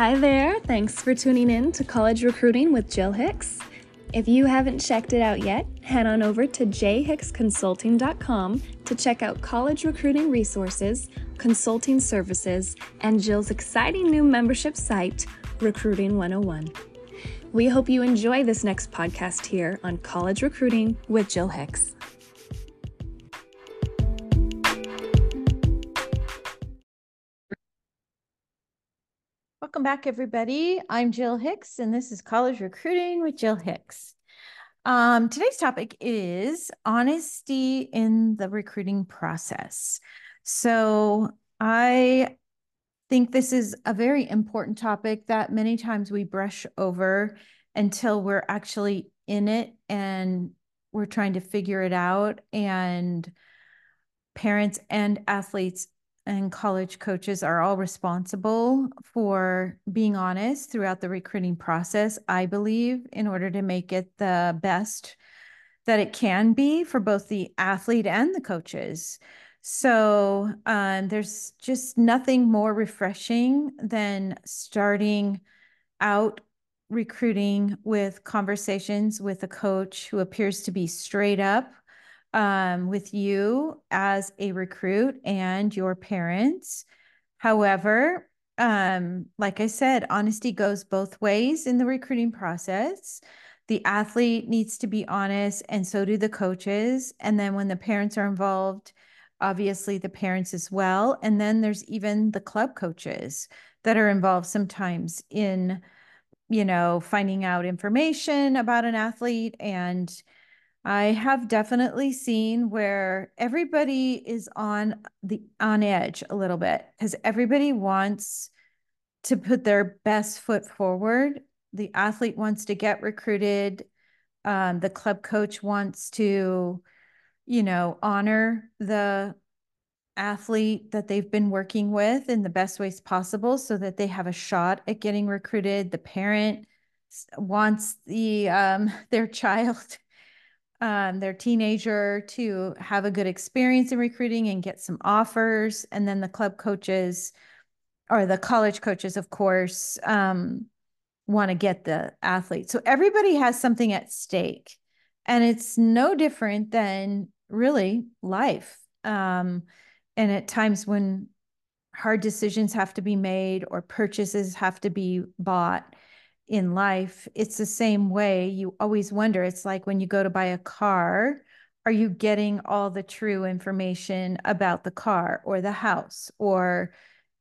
Hi there. Thanks for tuning in to College Recruiting with Jill Hicks. If you haven't checked it out yet, head on over to jhicksconsulting.com to check out college recruiting resources, consulting services, and Jill's exciting new membership site, Recruiting 101. We hope you enjoy this next podcast here on College Recruiting with Jill Hicks. Welcome back, everybody. I'm Jill Hicks, and this is College Recruiting with Jill Hicks. Um, today's topic is honesty in the recruiting process. So, I think this is a very important topic that many times we brush over until we're actually in it and we're trying to figure it out. And parents and athletes and college coaches are all responsible for being honest throughout the recruiting process, I believe, in order to make it the best that it can be for both the athlete and the coaches. So um, there's just nothing more refreshing than starting out recruiting with conversations with a coach who appears to be straight up um, with you as a recruit and your parents. However, um, like I said, honesty goes both ways in the recruiting process. The athlete needs to be honest, and so do the coaches. And then when the parents are involved, obviously the parents as well. And then there's even the club coaches that are involved sometimes in, you know, finding out information about an athlete and I have definitely seen where everybody is on the on edge a little bit because everybody wants to put their best foot forward. The athlete wants to get recruited. Um, the club coach wants to, you know, honor the athlete that they've been working with in the best ways possible so that they have a shot at getting recruited. The parent wants the um, their child um, their teenager to have a good experience in recruiting and get some offers. And then the club coaches or the college coaches, of course, um, want to get the athlete. So everybody has something at stake. And it's no different than really life. Um, and at times when hard decisions have to be made or purchases have to be bought, in life, it's the same way. You always wonder. It's like when you go to buy a car, are you getting all the true information about the car or the house or,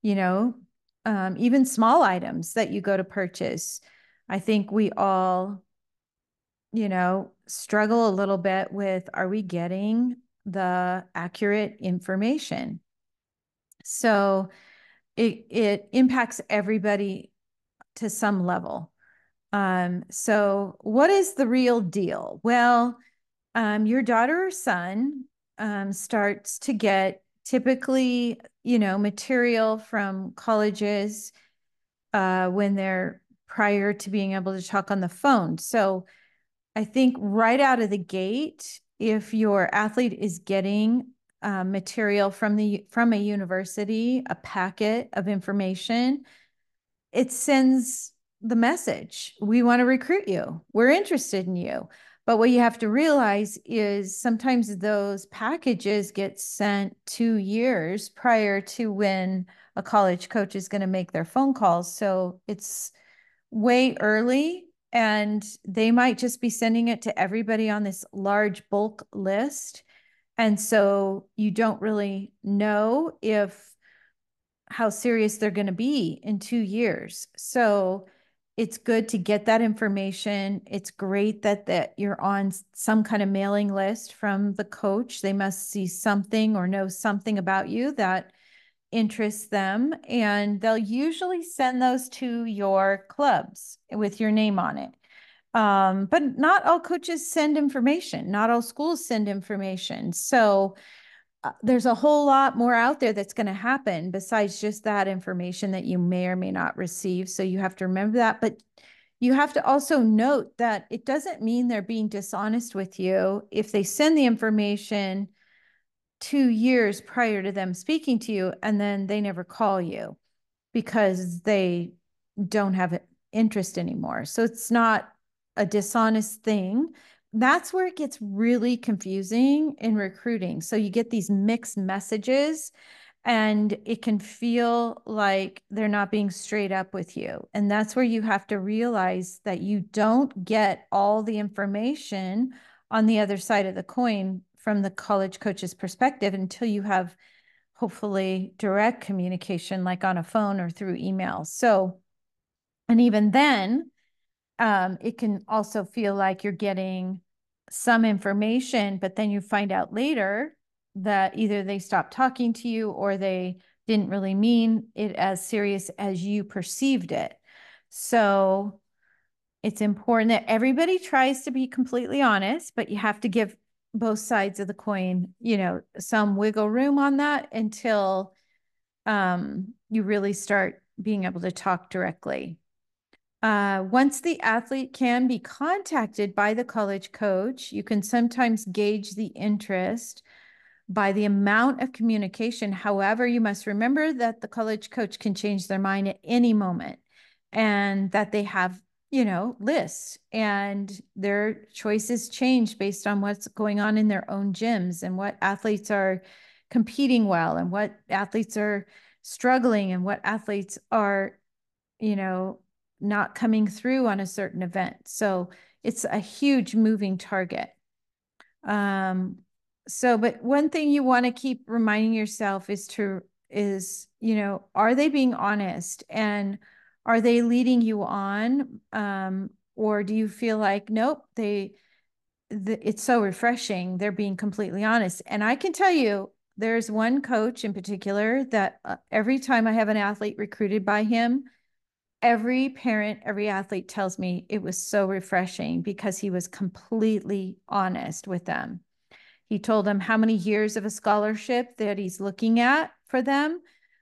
you know, um, even small items that you go to purchase? I think we all, you know, struggle a little bit with are we getting the accurate information? So it, it impacts everybody to some level. Um, so, what is the real deal? Well, um, your daughter or son um, starts to get typically, you know, material from colleges uh, when they're prior to being able to talk on the phone. So, I think right out of the gate, if your athlete is getting uh, material from the from a university, a packet of information, it sends the message. We want to recruit you. We're interested in you. But what you have to realize is sometimes those packages get sent two years prior to when a college coach is going to make their phone calls. So it's way early and they might just be sending it to everybody on this large bulk list. And so you don't really know if how serious they're going to be in two years. So it's good to get that information. It's great that that you're on some kind of mailing list from the coach. They must see something or know something about you that interests them and they'll usually send those to your clubs with your name on it. Um, but not all coaches send information. Not all schools send information. So uh, there's a whole lot more out there that's going to happen besides just that information that you may or may not receive. So you have to remember that. But you have to also note that it doesn't mean they're being dishonest with you if they send the information two years prior to them speaking to you and then they never call you because they don't have interest anymore. So it's not a dishonest thing. That's where it gets really confusing in recruiting. So you get these mixed messages and it can feel like they're not being straight up with you. And that's where you have to realize that you don't get all the information on the other side of the coin from the college coach's perspective until you have hopefully direct communication, like on a phone or through email. So, and even then, um, it can also feel like you're getting some information, but then you find out later that either they stopped talking to you or they didn't really mean it as serious as you perceived it. So it's important that everybody tries to be completely honest, but you have to give both sides of the coin, you know, some wiggle room on that until um, you really start being able to talk directly. Uh, once the athlete can be contacted by the college coach, you can sometimes gauge the interest by the amount of communication. However, you must remember that the college coach can change their mind at any moment and that they have, you know, lists and their choices change based on what's going on in their own gyms and what athletes are competing well and what athletes are struggling and what athletes are, you know, not coming through on a certain event. So it's a huge moving target. Um, so but one thing you want to keep reminding yourself is to is you know are they being honest and are they leading you on um or do you feel like nope they the, it's so refreshing they're being completely honest and i can tell you there's one coach in particular that uh, every time i have an athlete recruited by him every parent every athlete tells me it was so refreshing because he was completely honest with them he told them how many years of a scholarship that he's looking at for them.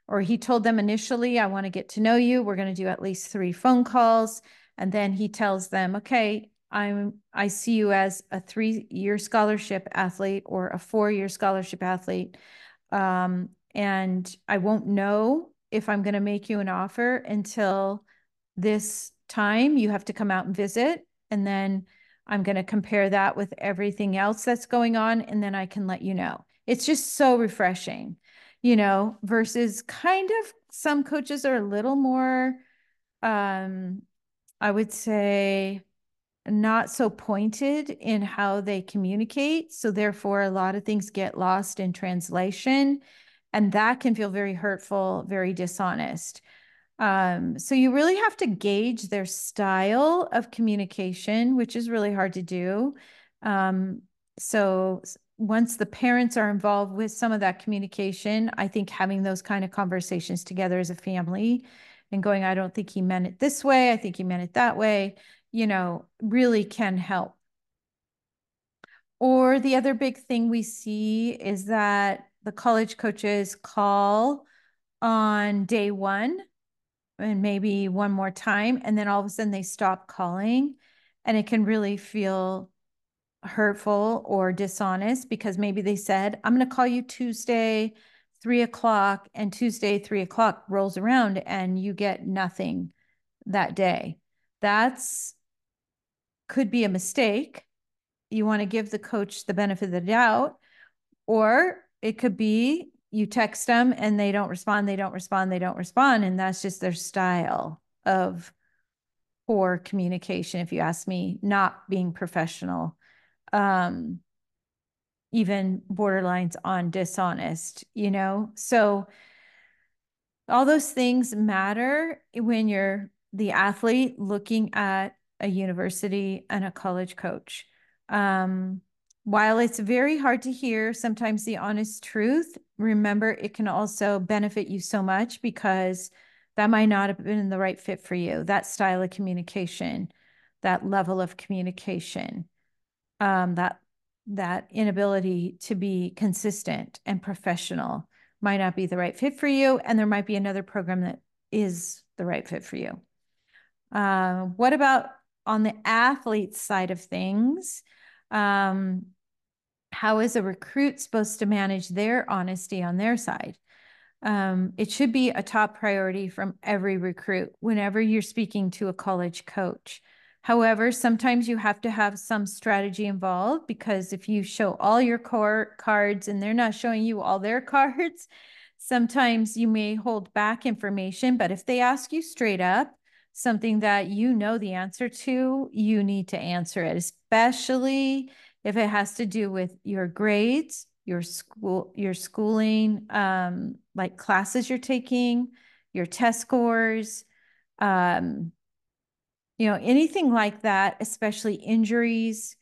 Or he told them initially, I want to get to know you. We're going to do at least three phone calls. And then he tells them, okay, I'm I see you as a three-year scholarship athlete or a four-year scholarship athlete. Um, and I won't know if I'm going to make you an offer until this time. You have to come out and visit. And then I'm going to compare that with everything else that's going on, and then I can let you know. It's just so refreshing, you know, versus kind of some coaches are a little more, um, I would say, not so pointed in how they communicate. So, therefore, a lot of things get lost in translation. And that can feel very hurtful, very dishonest. Um, so you really have to gauge their style of communication, which is really hard to do. Um, so once the parents are involved with some of that communication, I think having those kind of conversations together as a family and going, I don't think he meant it this way, I think he meant it that way, you know, really can help. Or the other big thing we see is that the college coaches call on day one and maybe one more time and then all of a sudden they stop calling and it can really feel hurtful or dishonest because maybe they said i'm going to call you tuesday three o'clock and tuesday three o'clock rolls around and you get nothing that day. That's could be a mistake. You want to give the coach the benefit of the doubt or it could be you text them and they don't respond, they don't respond, they don't respond. And that's just their style of poor communication, if you ask me, not being professional. Um, even borderlines on dishonest, you know? So all those things matter when you're the athlete looking at a university and a college coach. Um, while it's very hard to hear sometimes the honest truth, remember it can also benefit you so much because that might not have been the right fit for you. That style of communication, that level of communication, um, that that inability to be consistent and professional might not be the right fit for you, and there might be another program that is the right fit for you. Uh, what about on the athlete side of things? Um, how is a recruit supposed to manage their honesty on their side? Um, it should be a top priority from every recruit whenever you're speaking to a college coach. However, sometimes you have to have some strategy involved because if you show all your core cards and they're not showing you all their cards, sometimes you may hold back information. But if they ask you straight up something that you know the answer to, you need to answer it, especially if it has to do with your grades, your school, your schooling, um, like classes you're taking, your test scores, um, you know, anything like that, especially injuries.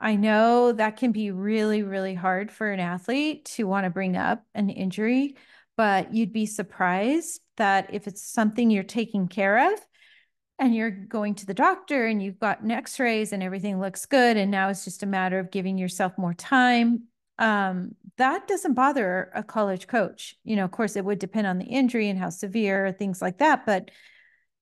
I know that can be really, really hard for an athlete to want to bring up an injury, but you'd be surprised that if it's something you're taking care of and you're going to the doctor and you've gotten x-rays and everything looks good and now it's just a matter of giving yourself more time um, that doesn't bother a college coach you know of course it would depend on the injury and how severe things like that but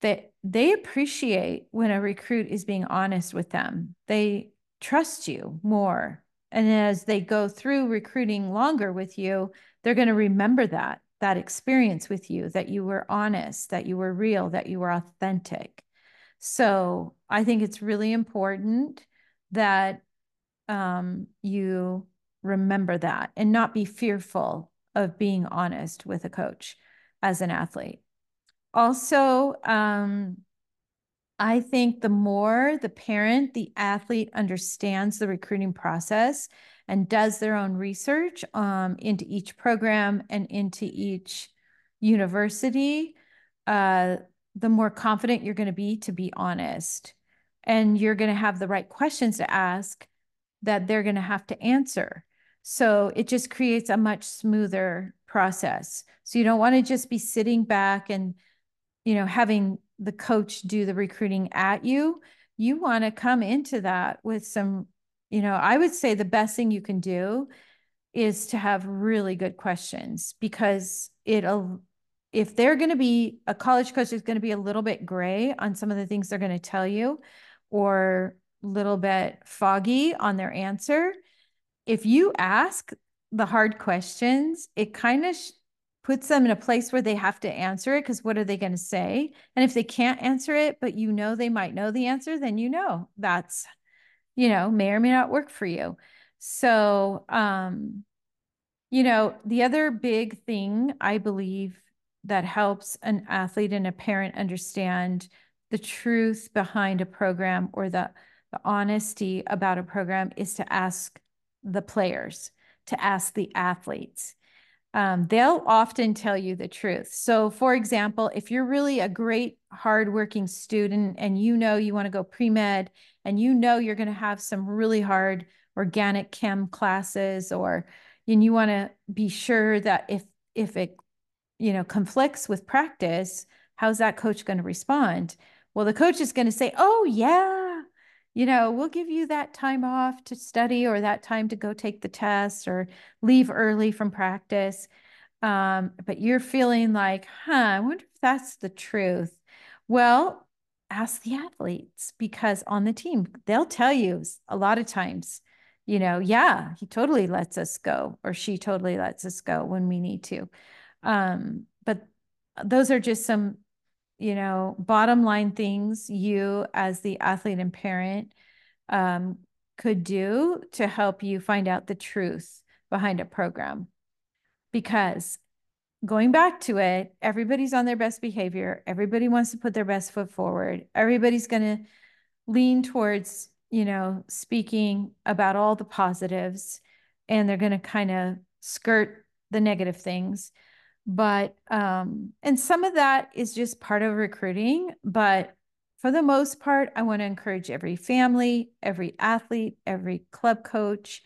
that they appreciate when a recruit is being honest with them. They trust you more. And as they go through recruiting longer with you, they're going to remember that, that experience with you, that you were honest, that you were real, that you were authentic. So I think it's really important that um, you remember that and not be fearful of being honest with a coach as an athlete also, um, I think the more the parent, the athlete understands the recruiting process and does their own research um, into each program and into each university, uh, the more confident you're going to be to be honest. And you're going to have the right questions to ask that they're going to have to answer. So it just creates a much smoother process. So you don't want to just be sitting back and you know, having the coach do the recruiting at you, you want to come into that with some, you know, I would say the best thing you can do is to have really good questions because it'll, if they're going to be a college coach is going to be a little bit gray on some of the things they're going to tell you or a little bit foggy on their answer. If you ask the hard questions, it kind of puts them in a place where they have to answer it because what are they going to say? And if they can't answer it, but you know they might know the answer, then you know that's, you know, may or may not work for you. So, um, you know, the other big thing I believe that helps an athlete and a parent understand the truth behind a program or the, the honesty about a program is to ask the players, to ask the athletes um, they'll often tell you the truth. So, for example, if you're really a great, hardworking student and you know you want to go pre med and you know you're going to have some really hard organic chem classes, or and you want to be sure that if if it you know conflicts with practice, how's that coach going to respond? Well, the coach is going to say, "Oh yeah, you know, we'll give you that time off to study or that time to go take the test or leave early from practice. Um, but you're feeling like, huh, I wonder if that's the truth. Well, ask the athletes because on the team, they'll tell you a lot of times, you know, yeah, he totally lets us go or she totally lets us go when we need to. Um, but those are just some you know, bottom line things you as the athlete and parent um, could do to help you find out the truth behind a program. Because going back to it, everybody's on their best behavior. Everybody wants to put their best foot forward. Everybody's going to lean towards, you know, speaking about all the positives and they're going to kind of skirt the negative things but um and some of that is just part of recruiting but for the most part i want to encourage every family every athlete every club coach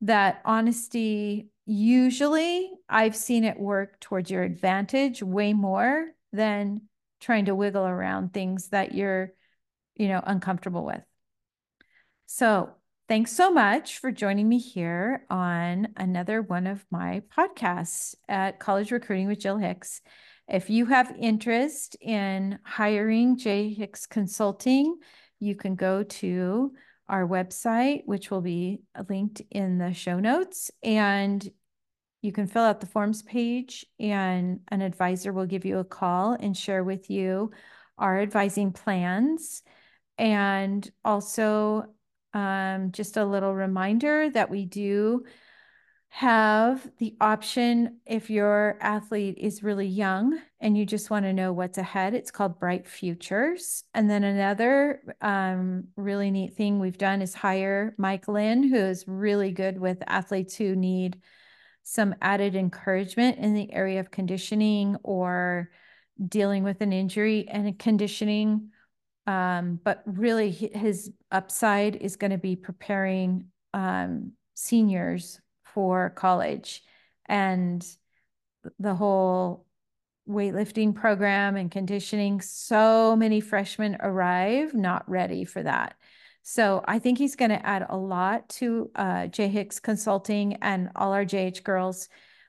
that honesty usually i've seen it work towards your advantage way more than trying to wiggle around things that you're you know uncomfortable with. So Thanks so much for joining me here on another one of my podcasts at College Recruiting with Jill Hicks. If you have interest in hiring J Hicks Consulting, you can go to our website, which will be linked in the show notes, and you can fill out the forms page and an advisor will give you a call and share with you our advising plans. And also, um, just a little reminder that we do have the option if your athlete is really young and you just want to know what's ahead. It's called Bright Futures. And then another um, really neat thing we've done is hire Mike Lynn, who is really good with athletes who need some added encouragement in the area of conditioning or dealing with an injury and conditioning. Um, but really, his upside is going to be preparing um, seniors for college and the whole weightlifting program and conditioning. So many freshmen arrive not ready for that. So I think he's going to add a lot to uh, Hicks Consulting and all our JH girls.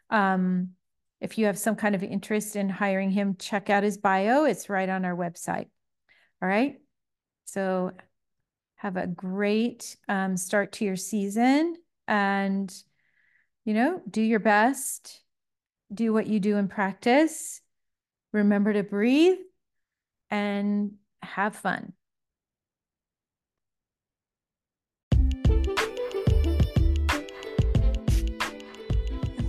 Um, if you have some kind of interest in hiring him, check out his bio. It's right on our website. All right. So have a great um, start to your season and, you know, do your best. Do what you do in practice. Remember to breathe and have fun.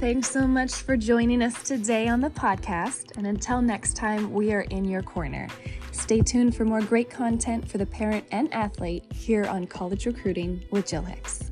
Thanks so much for joining us today on the podcast. And until next time, we are in your corner. Stay tuned for more great content for the parent and athlete here on College Recruiting with Jill Hicks.